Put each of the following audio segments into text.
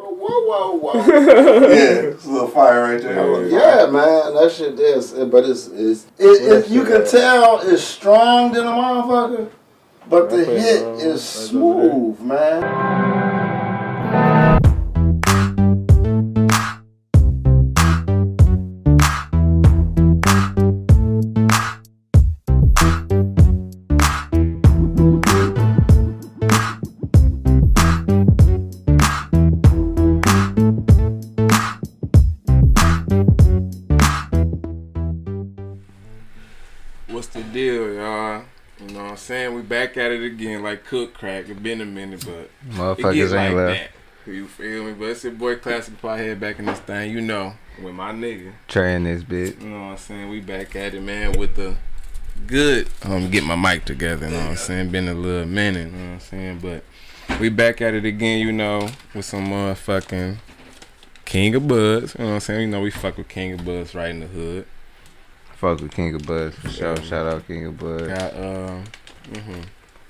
Whoa, whoa, whoa. yeah, it's a little fire right there. yeah, man, that shit is. But it's it's it, it, you can tell it's strong than a motherfucker, but the hit is smooth, man. It again like cook crack. It's been a minute, but it Motherfuckers like ain't left. that. You feel me? But it's your boy Classic Pothead back in this thing, you know, with my nigga. Trey in this bitch. You know what I'm saying? We back at it, man, with the good. Um, get my mic together. You know what I'm saying? Been a little minute. You know what I'm saying? But we back at it again. You know, with some motherfucking King of Buds. You know what I'm saying? You know we fuck with King of Buds right in the hood. Fuck with King of Buds for sure. Shout out King of Buds. Got um, hmm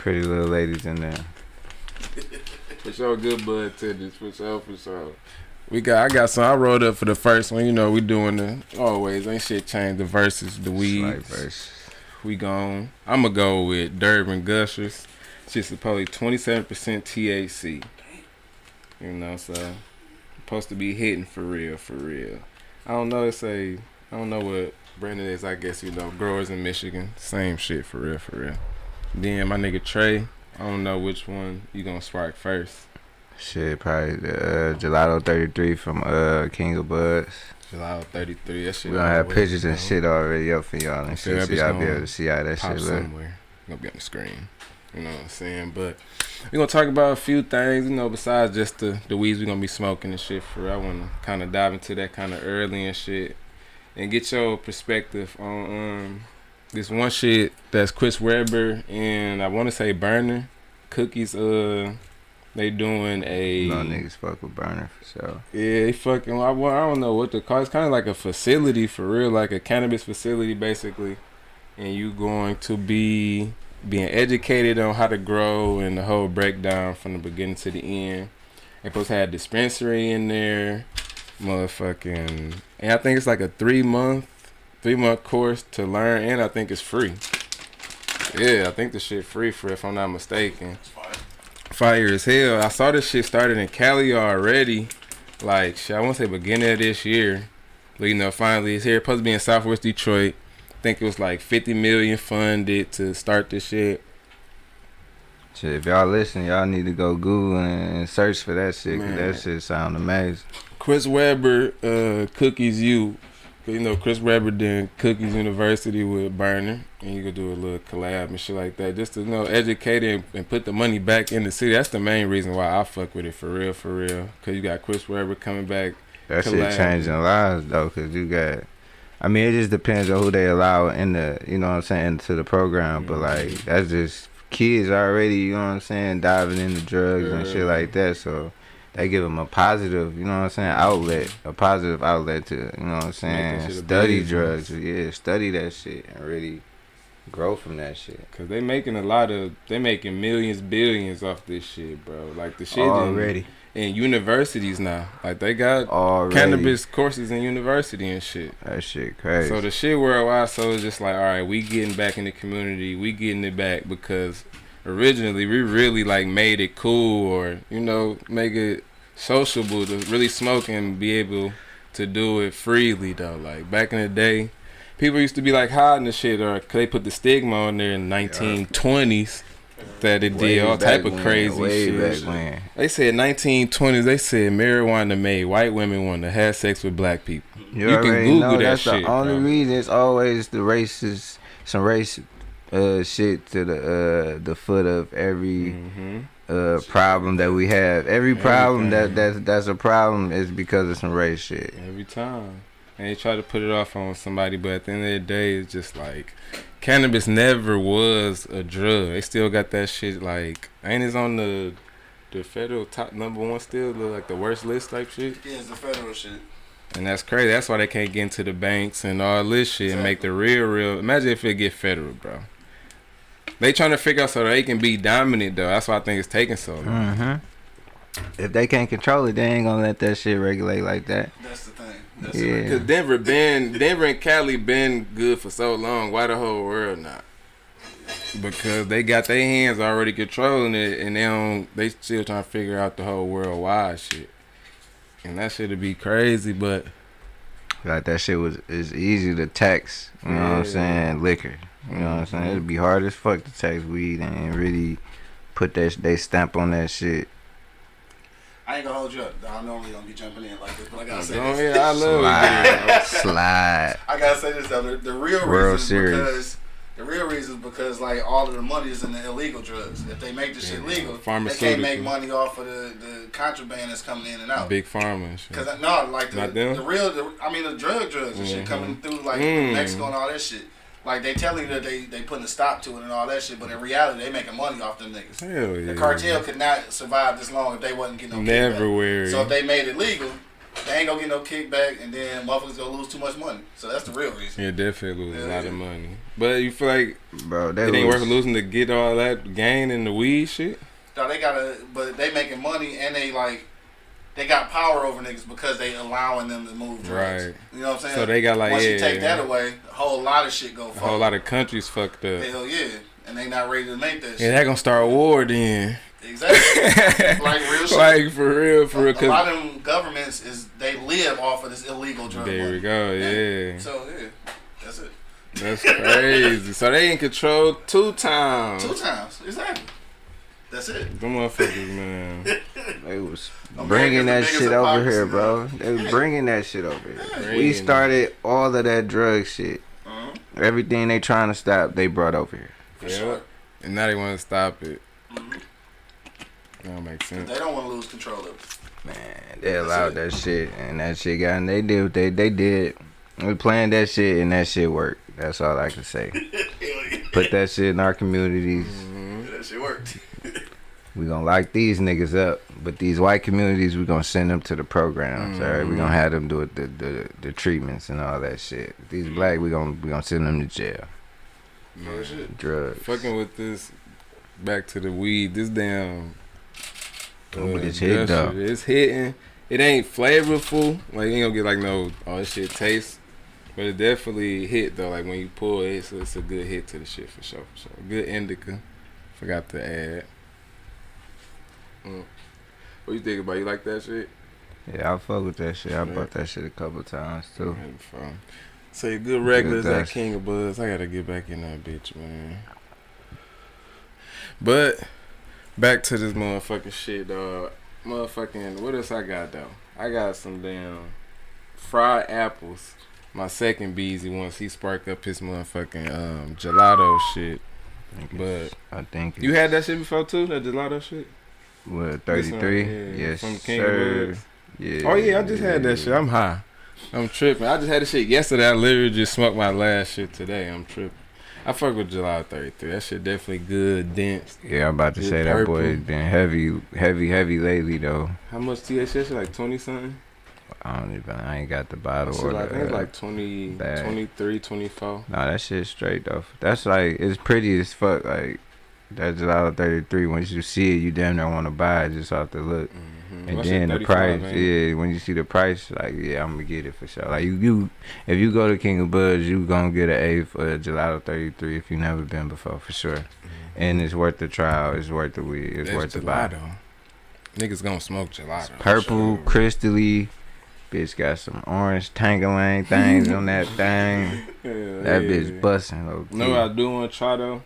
Pretty little ladies in there. for sure, good bud tennis. For sure, for sure. We got, I got some. I rolled up for the first one. You know, we doing the always ain't shit changed. The verses, the weeds. verse. We gone. I'm gonna go with Durban Gushers. She's supposed 27% THC. You know, so supposed to be hitting for real, for real. I don't know. It's a. I don't know what brand it is. I guess you know growers in Michigan. Same shit for real, for real. Then my nigga Trey. I don't know which one you gonna spark first. Shit, probably the uh, Gelato 33 from uh, King of Buds. July 33. That shit. We gonna have pictures and shit already up for y'all and shit, so y'all be able to see how that shit look. somewhere. Gonna be on the screen. You know what I'm saying? But we're gonna talk about a few things, you know, besides just the, the weeds we're gonna be smoking and shit for. I wanna kinda dive into that kinda early and shit. And get your perspective on um this one shit that's Chris Webber and I wanna say Berner. Cookies uh they doing a No niggas fuck with Berner for sure. yeah, they fucking. I, I don't know what to call. It's kind of like a facility for real, like a cannabis facility, basically. And you going to be being educated on how to grow and the whole breakdown from the beginning to the end. They supposed to have a dispensary in there, motherfucking. And I think it's like a three month, three month course to learn, and I think it's free. Yeah, I think the shit free for if I'm not mistaken. Fire as hell. I saw this shit started in Cali already. Like shit, I want to say beginning of this year. But you know, finally it's here. Supposed to be in Southwest Detroit. I think it was like 50 million funded to start this shit. Shit, if y'all listen, y'all need to go Google and search for that shit, cause Man. that shit sound amazing. Chris Webber, uh, Cookies U. You know, Chris Webber did Cookies University with Berner, and you could do a little collab and shit like that, just to you know educate and, and put the money back in the city. That's the main reason why I fuck with it for real, for real. Cause you got Chris Webber coming back. That Collab. shit changing lives though, cause you got. I mean, it just depends on who they allow in the, you know what I'm saying, into the program. But like, that's just kids already, you know what I'm saying, diving into drugs and shit like that. So they give them a positive, you know what I'm saying, outlet, a positive outlet to, you know what I'm saying, that shit a study drugs, yeah, study that shit and really grow from that shit. Cause they making a lot of, they making millions, billions off this shit, bro. Like the shit in, Already, in universities now. Like they got already, cannabis courses in university and shit. That shit crazy. So the shit worldwide, so it's just like, all right, we getting back in the community, we getting it back because originally we really like made it cool or you know make it sociable to really smoke and be able to do it freely though. Like back in the day, people used to be like hiding the shit or they put the stigma on there in 1920s that it Way did all type of crazy shit. They said 1920s. They said marijuana made white women want to have sex with black people. You, You can Google that that's shit, the only bro. reason. It's always the racist, some race uh, shit to the uh, the foot of every Mm-hmm. uh, problem that we have. Every problem that that's that's a problem is because of some race shit. Every time. And they try to put it off on somebody, but at the end of the day, it's just like cannabis never was a drug. They still got that shit like ain't it on the the federal top number one still the, like the worst list type shit. Yeah, it's the federal shit. And that's crazy. That's why they can't get into the banks and all this shit and make the real real. Imagine if it get federal, bro. They trying to figure out so they can be dominant though. That's why I think it's taking so long. Mm-hmm. if they can't control it, they ain't gonna let that shit regulate like that. That's the thing. That's Yeah. Cause Denver been Denver and Cali been good for so long. Why the whole world not? Because they got their hands already controlling it, and they don't. They still trying to figure out the whole worldwide shit. And that shit'd be crazy, but Like that shit was is easy to tax. You know what I'm saying? Liquor. You know what I'm saying? It'd be hard as fuck to tax weed and really put that they stamp on that shit. I ain't gonna hold you up. I normally don't be jumping in like this, but I gotta say go this. ahead. I love. Slide, slide. I gotta say this though. The, the real World reason Series. because the real reason is because like all of the money is in the illegal drugs. If they make the shit Yeah, legal, they can't make money off of the, the contraband that's coming in and out. Big pharma. Cause I- no, like the, Not them? the real, the, I mean the drug drugs and shit Mhm. coming through like Mm. Mexico and all that shit. Like they telling you that they they putting a stop to it and all that shit, but in reality they making money off them niggas. Hell yeah. The cartel could not survive this long if they wasn't getting no Never kickback. wear. So if they made it legal, they ain't gonna get no kickback, and then motherfuckers gonna lose too much money. So that's the real reason. Yeah, definitely lose a lot yeah. of money. But you feel like Bro, that it ain't worth losing to get all that gain in the weed shit? No, they gotta, but they making money and they like, they got power over niggas because they allowing them to move drugs. Right. You know what I'm saying? So they got like Once yeah, you take that away, a whole lot of shit go a whole lot of countries fucked up. Hell yeah, and they not ready to make that Yeah, shit. that gonna start a war then. Exactly. like real shit. like for real, for real. a lot Cause of them governments is they live off of this illegal drug there money. we go. Yeah, So yeah, that's it. that's crazy. so they in control two times. Two times, exactly. That's it. Them motherfuckers, man. They was bringing that shit over here, bro. They was bringing that shit over here. We started all of that drug shit. Uh-huh. Everything they trying to stop, they brought over here. For Yeah. sure. And now they want to stop it. Mhm. That don't make sense. They don't want to lose control of it. Man, they allowed that shit, and that shit got. And they did what they they did. We planned that shit, and that shit worked. That's all I can say. Put that shit in our communities. Mhm. That shit worked. We gonna lock these niggas up, but these white communities, we gonna send them to the programs. All right, we gonna have them do it, the, the the treatments and all that shit. These black, we gonna we gonna send them to jail. Real shit. Drugs. Fucking with this. Back to the weed. This damn. Oh, but uh, it's hit, dust though. It's hitting. It ain't flavorful. Like you ain't gonna get like no. Oh, this shit tastes. But it definitely hit though. Like when you pull it, it's, it's a good hit to the shit for sure. For sure. Good indica. Forgot to add. Mm. What you think about? You like that shit? Yeah, I fuck with that shit. I Yeah. bought that shit a couple times too. Fun. So you good regulars Good at. King of Buds. I gotta get back in that bitch, man. But back to this motherfucking shit, dog. Motherfucking what else I got though? I got some damn fried apples. My second Beezy once he sparked up his motherfucking um gelato shit. I But I think you had that shit before too, that gelato shit? What 33? yeah, yes, from King sir. Yeah. Oh yeah, I just had that shit. I'm high. I'm tripping. I just had the shit yesterday. I literally just smoked my last shit today. I'm tripping. I fuck with July 33. That shit definitely good, dense. Yeah, I'm about to say that boy purple. been heavy, heavy, heavy lately though. How much? Shit like 20 something? I don't even. I ain't got the bottle or like, I think it's like uh, 20, bag. 23, 24. Nah, that shit straight though. That's like it's pretty as fuck. Like that gelato 33. Once you see it, you damn near want to buy it just off the look. Mm-hmm. And then the price, yeah. When you see the price, like yeah, I'm gonna get it for sure. Like you, you, if you go to King of Buds, you gonna get an A for gelato 33 if you never been before for sure. And it's worth the trial. It's worth the weed. It's That's worth the buy. Niggas gonna smoke gelato. for Purple, sure. crystally. Bitch got some orange tangling things on that thing. Yeah, That yeah. bitch busting. know key. what I do want to try though?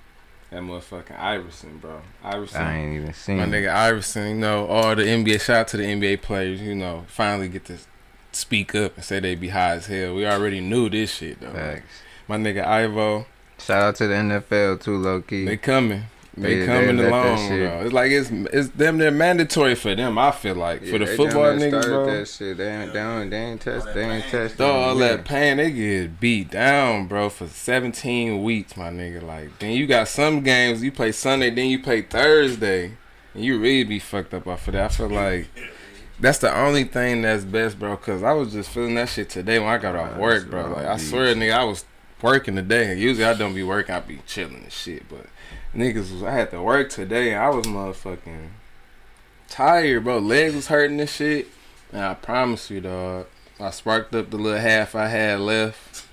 That motherfucking Iverson, bro. Iverson. I ain't even seen. My nigga Iverson, you know, all the NBA, shout out to the NBA players, you know, finally get to speak up and say they be high as hell. We already knew this shit, though. Facts. My nigga Ivo, Shout out to the NFL too, low key. they coming. They, They- coming they along. It's like it's it's them. They're mandatory for them. I feel like for the football niggas, bro. That shit. They ain't, ain't, they ain't. All They ain't touched. Dog, all yeah. that pain, they get beat down, bro, for 17 weeks, my nigga. Like, then you got some games, you play Sunday, then you play Thursday, and you really be fucked up off of that. I feel like that's the only thing that's best, bro, because I was just feeling that shit today when I got off work, bro. Like, I swear, nigga, I was working today. Usually I don't be working, I be chilling and shit, but niggas, was, I had to work today, I was motherfucking tired, bro. Legs was hurting and shit. And I promise you, dog. I sparked up the little half I had left.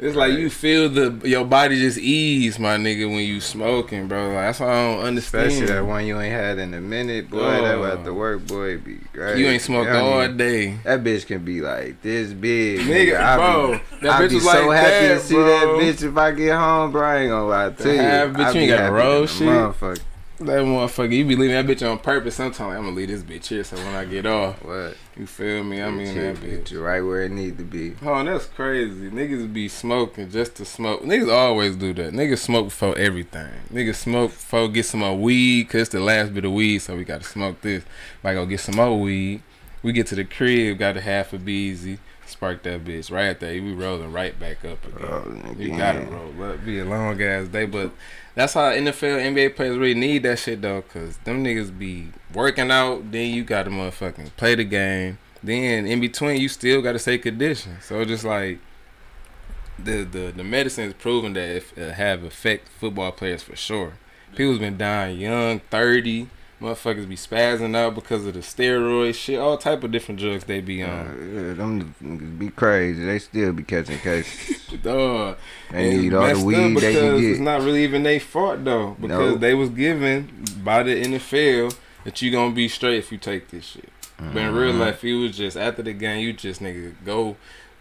It's like you feel the your body just ease, my nigga, when you smoking, bro. Like, that's why I don't understand. Especially that one you ain't had in a minute, boy. That was at the work, boy, be great. You ain't smoked all day. That bitch can be like this big, Nigga, I bro, Be, that I bitch be was so like happy that, to see bro. that bitch if I get home, bro. I ain't gonna lie to The you. half bitch, I you ain't gotta happy roll shit. Motherfucker. That motherfucker, you be leaving that bitch on purpose. Sometimes I'm gonna leave this bitch here, so when I get off, What? you feel me? I mean that bitch. right where it need to be. Oh, that's crazy. Niggas be smoking just to smoke. Niggas always do that. Niggas smoke before everything. Niggas smoke before get some more weed, cause it's the last bit of weed, so we gotta smoke this. I go get some more weed, we get to the crib, got a half a beezy, spark that bitch right there. We rolling right back up again. Oh, You gotta roll up. Be a long ass day, but that's how NFL, NBA players really need that shit though, cause them niggas be working out. Then you gotta motherfucking play the game. Then in between, you still gotta stay conditioned. So just like the the the medicine is proven that it have affect football players for sure. People's been dying young, thirty. Motherfuckers be spazzing out because of the steroid shit, all type of different drugs they be Uh, on. yeah, them niggas be crazy. They still be catching cases. Dog. They And need all the weed they can because It's not really even their fault though, because No. they was given by the NFL that you gonna be straight if you take this shit. But in real Mhm. life, you was just after the game, you just nigga go.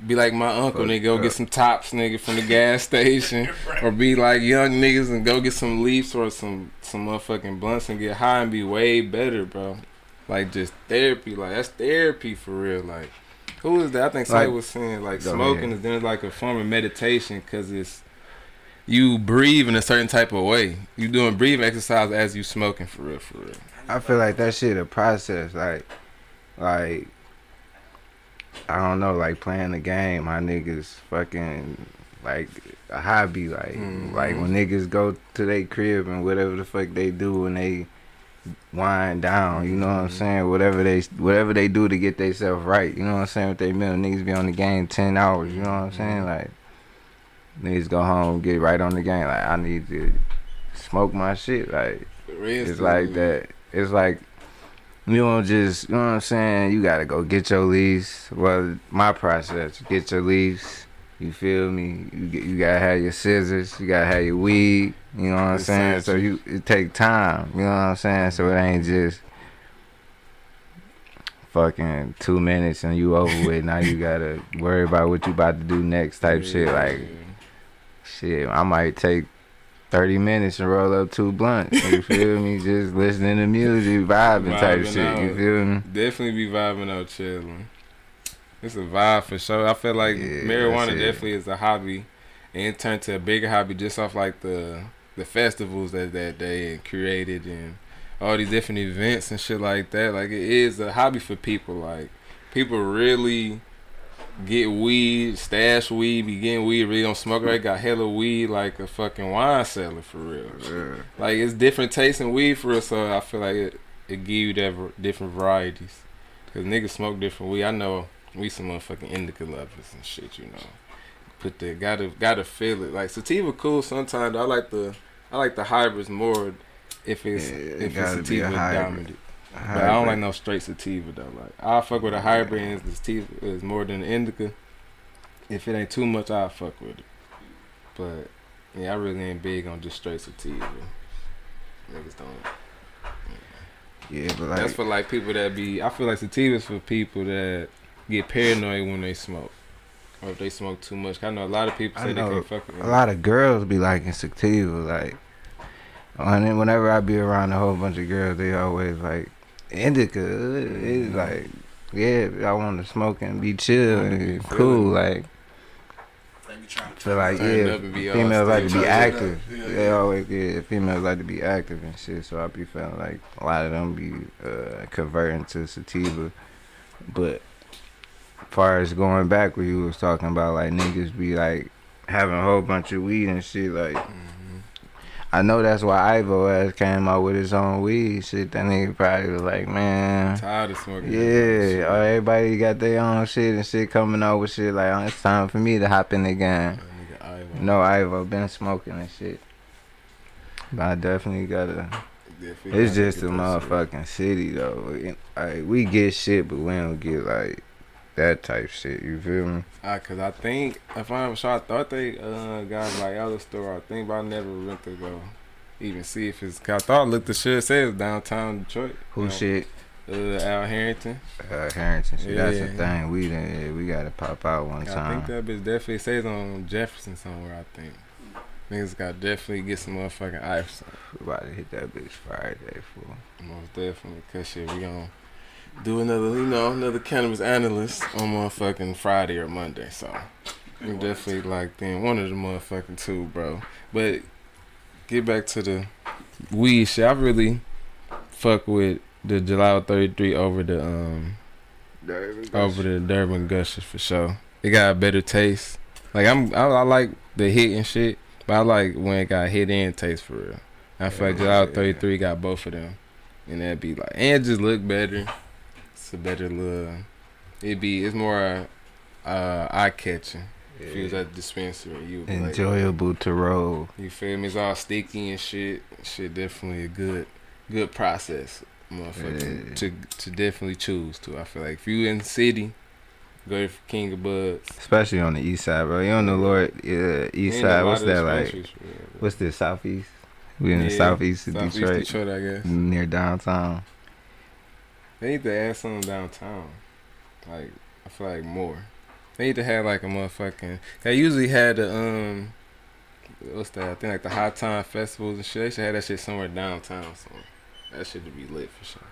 Be like my uncle, nigga, go get some tops, nigga, from the gas station, or be like young niggas and go get some leaves or some some motherfucking blunts and get high and be way better, bro. Like just therapy, like that's therapy for real. Like who is that? I think Say Like- was saying like smoking ahead. is then like a form of meditation because it's you breathe in a certain type of way. You doing breathing exercise as you smoking for real, for real. I feel like that shit a process. Like, like I don't know, like playing the game. My niggas fucking like a hobby. Like, Mhm. like when niggas go to their crib and whatever the fuck they do and they wind down. You know what I'm Mhm. saying? Whatever they whatever they do to get themselves right. You know what I'm saying? With they middle niggas be on the game ten hours. You know what I'm saying? Like niggas go home get right on the game. Like I need to smoke my shit. Like it's like that. It's like you don't just you know what I'm saying. You gotta go get your lease. Well, my process, get your lease. You feel me? You get, you gotta have your scissors. You gotta have your weed. You know what I'm saying? So you it take time. You know what I'm saying? So it ain't just fucking two minutes and you over with. Now you gotta worry about what you about to do next type shit. Like shit, I might take 30 minutes and roll up two blunts. You feel me? Just listening to music, vibing type Vibing shit. You feel me? definitely be vibing out chilling. It's a vibe for sure. I feel like Yeah, marijuana definitely is a hobby, and it turned to a bigger hobby just off like the the festivals that that they created and all these different events and shit like that. Like it is a hobby for people. Like people really get weed, stash weed, be getting weed, really don't smoke. Right, got hella weed like a fucking wine cellar for real. Like it's different tasting weed for real, so I feel like it it give you that different varieties. Cause niggas smoke different weed. I know we some motherfucking indica lovers and shit, you know. Put the gotta gotta feel it. Like sativa cool sometimes. I like the I like the hybrids more if it's Yeah, it if it's a sativa hybrid. dominant. But I don't like no straight sativa though. Like I fuck with a hybrid and the sativa is more than the indica. If it ain't too much, I fuck with it. But yeah, I really ain't big on just straight sativa. Niggas don't. Yeah, but like, That's for like people that be. I feel like sativa's for people that get paranoid when they smoke, or if they smoke too much. I know a lot of people say they can't fuck with a lot of girls be liking sativa. Like, and then whenever I be around a whole bunch of girls, they always like indica. It's like, yeah, I want to smoke and be chill and cool. like, They be trying to feel like yeah, up and be all females like to be trying to do active. Yeah, They always yeah, females like to be active and shit. So I be feeling like a lot of them be uh, converting to sativa, but far as going back where you was talking about like niggas be like having a whole bunch of weed and shit like Mhm. I know that's why Ivo ass came out with his own weed shit. That nigga probably was like, man, Tired of smoking. yeah, oh, everybody got their own shit and shit coming out with shit. Like, oh, it's time for me to hop in the game. Ivo. No, Ivo been smoking and shit. But I definitely gotta Definitely It's just a that shit. motherfucking city though. Like we get shit, but we don't get like that type shit. You feel me? Ah, cause I think if I'm sure, I thought they uh got like other store. I think, but I never went to go even see if it's. Cause I thought look the shit says downtown Detroit. Who You know, shit? Uh, Al Harrington. Uh, Harrington. shit. That's the thing. We done, yeah, we gotta pop out one time. I think that bitch definitely says on Jefferson somewhere. I think niggas got definitely get some motherfucking ice. We about to hit that bitch Friday for. Most definitely, cause shit, we gonna do another, you know, another cannabis analyst on motherfucking Friday or Monday. So we definitely like then one of the motherfucking two, bro. But get back to the weed shit. I really fuck with the July 33 over the um over the Durban Gushers for sure. It got a better taste. Like I'm, I, I like the hit and shit, but I like when it got hit and taste for real. I feel like Yeah, July yeah. 33 got both of them, and that'd be like, and just look better. It's a better little. It be it's more uh, eye catching. If you was at the dispensary, you be like, Enjoyable to roll. you feel me? It's all sticky and shit. Shit, definitely a good, good process, motherfucker. Yeah. To to definitely choose to. I feel like if you in the city, go to King of Buds. Especially on the east side, bro. You on the Lord, yeah, east Ain't side. What's that like? dispensaries for real, bro. What's this? Southeast? We in the southeast of Southeast Detroit, Detroit, I guess. near downtown. They need to add something downtown. Like I feel like more. They need to have like a motherfucking. They usually had the um. What's that? I think like the high time festivals and shit. They should have that shit somewhere downtown. So that shit to be lit for sure.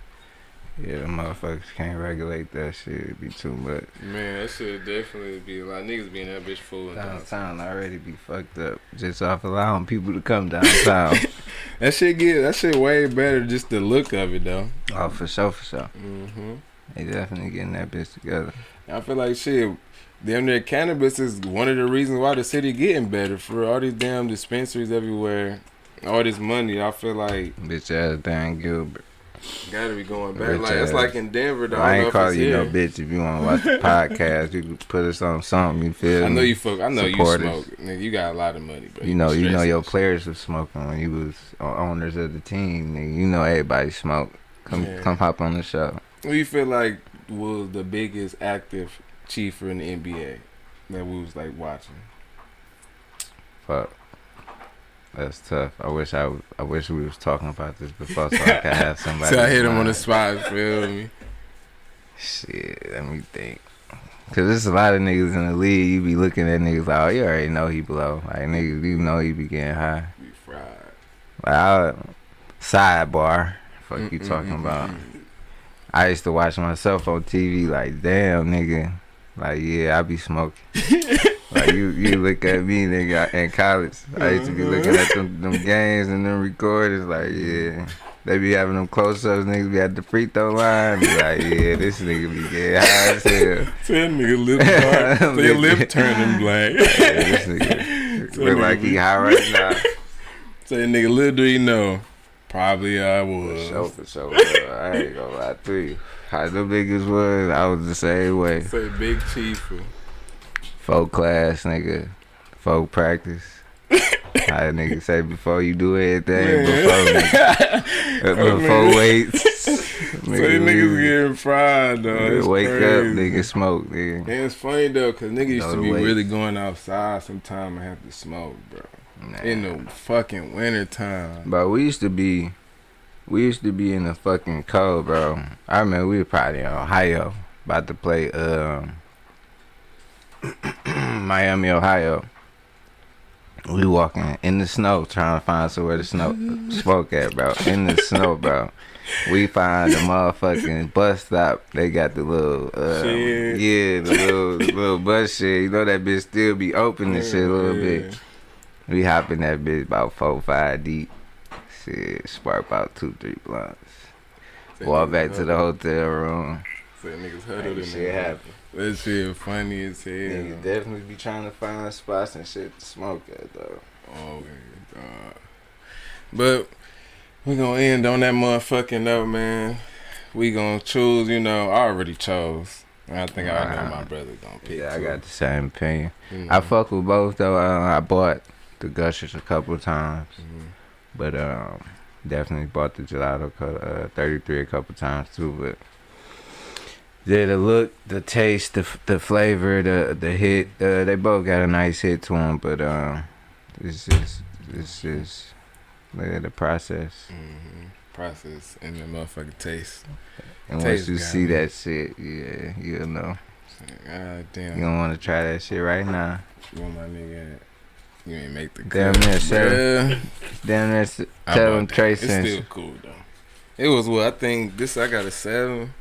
Yeah, the motherfuckers can't regulate that shit. It'd be too much. Man, that should definitely be a lot of niggas being that bitch full. Downtown already be fucked up just off allowing people to come downtown. That shit get that shit way better. Just the look of it though. oh, for sure, for sure. hmm They definitely getting that bitch together. I feel like shit. Damn near cannabis is one of the reasons why the city getting better for all these damn dispensaries everywhere. All this money, I feel like Bitch ass Dan Gilbert. Gotta be going back. Rich Like it's like in Denver. Though. I I, ain't call you no bitch if you want to watch the podcast. You can put us on something. You feel I know you fuck. I know you smoke. Nigga, you got a lot of money, bro. You know, you know your players was smoking when you was owners of the team. Nigga. You know everybody smoke. Come Yeah. come hop on the show. Who you feel like was the biggest active chiefer in the NBA that we was like watching? Fuck. That's tough. I wish I, I wish we was talking about this before so I could have somebody. So I hit him on the spot. Feel me? Shit, let me think. Cause there's a lot of niggas in the league. You be looking at niggas like, oh, you already know he blow. Like niggas, you know he be getting high. Be fried. Like, I, sidebar. Fuck you Mm, mm, talking about? I used to watch myself on TV. Like, damn, nigga. Like, yeah, I be smoking. like you, you look at me, nigga, in college. I used to be mm-hmm. looking at them, them games and them recordings. Like, yeah. They be having them close ups, niggas be at the free throw line. Be like, yeah, this nigga be getting high as hell. So that nigga lip dark. So your lip turning black. Yeah, this nigga So look nigga like he high right now. So that nigga, little do you know, probably I For was. sure, for sure. bro. I ain't gonna lie to you. How them niggas was, I was the same way. Say big chiefer. Folk class, nigga. Folk practice. A nigga say before you do anything, before, nigga, before weights. So these niggas getting fried though. nigga, wake up, nigga, smoke, nigga. And it's funny though, cause nigga used to be weights. really going outside sometime and have to smoke, bro. Nah. In the fucking winter time. Bro, we used to be, we used to be in the fucking cold, bro. I mean, we were probably in Ohio, about to play um, Miami, Ohio. We walking in the snow, trying to find somewhere to snow smoke at, bro. In the snow, bro. We find the motherfucking bus stop. They got the little, uh, yeah, the little, the little bus shit. You know that bitch still be open and shit a little bit. We hop in that bitch about four, five deep. Shit, spark about two, three blunts. Walk back to the hotel room. Say niggas huddled in shit there. That shit funny as hell. Niggas definitely be trying to find spots and shit to smoke at though. Oh, God. But we gonna end on that motherfucking note, man. We gonna choose, you know, I already chose. I think I know my brother gonna pick. Yeah, I got the same opinion. You I fuck with both though. Uh, I bought the Gushers a couple times, Mhm. but um, Definitely bought the gelato uh, 33 a couple times too, but yeah, the look, the taste, the the flavor, the the hit, uh, they both got a nice hit to them, but um, it's just it's just look at the process. hmm Process and the motherfucking taste. And Taste once you see me. that shit, yeah, you'll know. God damn. You don't want to try that shit right now. You want my nigga? You ain't make the Damn cut, near, sir. bruh. Damn, that's tell that. Trey It's still cool though. It was what I think. This I got a seven.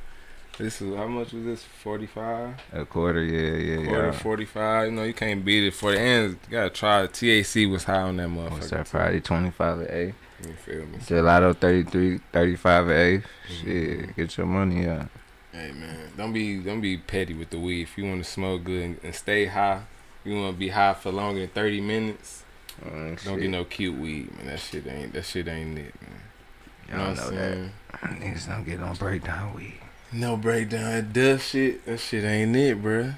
This is how much was this? Forty five. a quarter. Yeah, yeah, Quarter yeah. forty five. You know you can't beat it for the ends. You gotta try. THC was high on that motherfucker. What's that Friday? 25 at 8. You feel me? Gelato 33, 35 at 8. Mhm. Shit, get your money up. Hey man, don't be don't be petty with the weed. If you want to smoke good and, and stay high, you want to be high for longer than thirty minutes. Oh, Don't shit. get no cute weed, man. That shit ain't that shit ain't it, man. You know Y'all what I'm know saying? that. Niggas don't get no breakdown weed. No breakdown, that dust shit. That shit ain't it, bruh.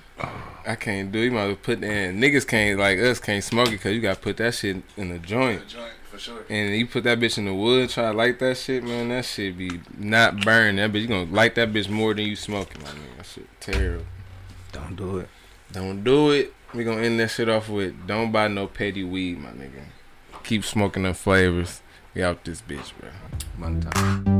I can't do. it. You might as well put that. In. Niggas can't like us can't smoke it because you got to put that shit in a joint. The joint for sure. And you put that bitch in the wood, try to light that shit, man. That shit be not burn. That bitch, you gonna light that bitch more than you smoking, my nigga. That shit terrible. Don't do it. Don't do it. We gonna end that shit off with don't buy no petty weed, my nigga. Keep smoking them flavors. We out this bitch, bro. One time.